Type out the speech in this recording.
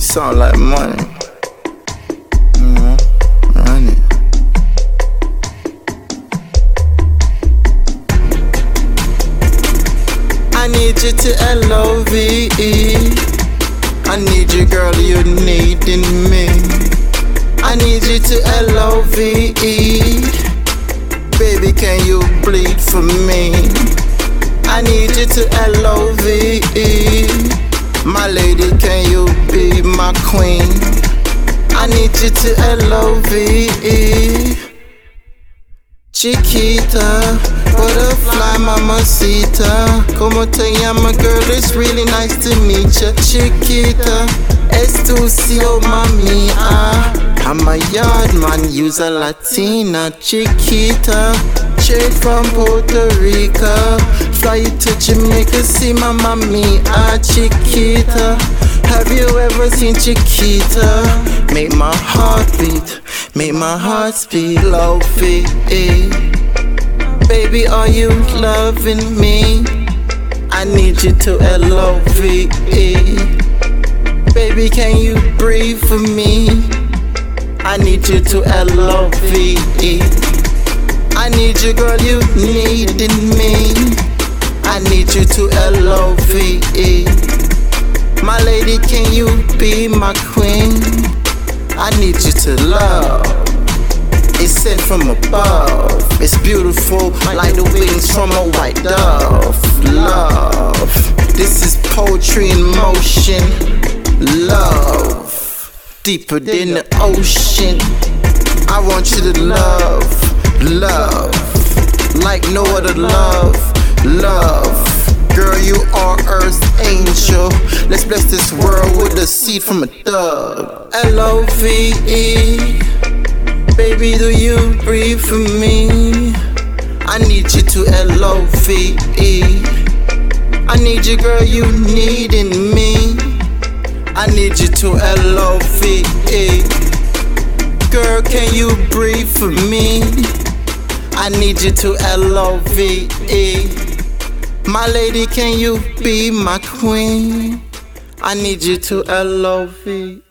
sound like money. Mhm, Run it. I need you to L-O-V-E. I need you, girl, you're needing me. I need you to L-O-V-E. Baby, can you bleed for me? I need you to L-O-V-E. My lady, can you be my queen? I need you to L-O-V-E. Chiquita, butterfly mamacita. Como te llama, girl? It's really nice to meet ya. Chiquita, estucio mami. Ah, I'm a yard man, use a Latina. Chiquita, straight from Puerto Rico. Fly you to Jamaica, see my mommy, Ah, Chiquita. Have you ever seen Chiquita? Make my heart beat, make my heart speed, love it. Baby, are you loving me? I need you to L-O-V-E. Baby, can you breathe for me? I need you to L-O-V-E. I need you, girl, you needing me. I need you to L-O-V-E. My lady, can you be my queen? I need you to love. It's sent from above. It's beautiful, like the wings from a white dove. Love. This is poetry in motion. Love. Deeper than the ocean. I want you to love. Love. Like no other love. Love. Girl, you are Earth's angel. Let's bless this world with a seed from a dove. L O V E. Baby, do you breathe for me? I need you to L O V E. I need you, girl, you needing me. I need you to L O V E. Girl, can you breathe for me? I need you to L O V E. My lady, can you be my queen? I need you to L O V E.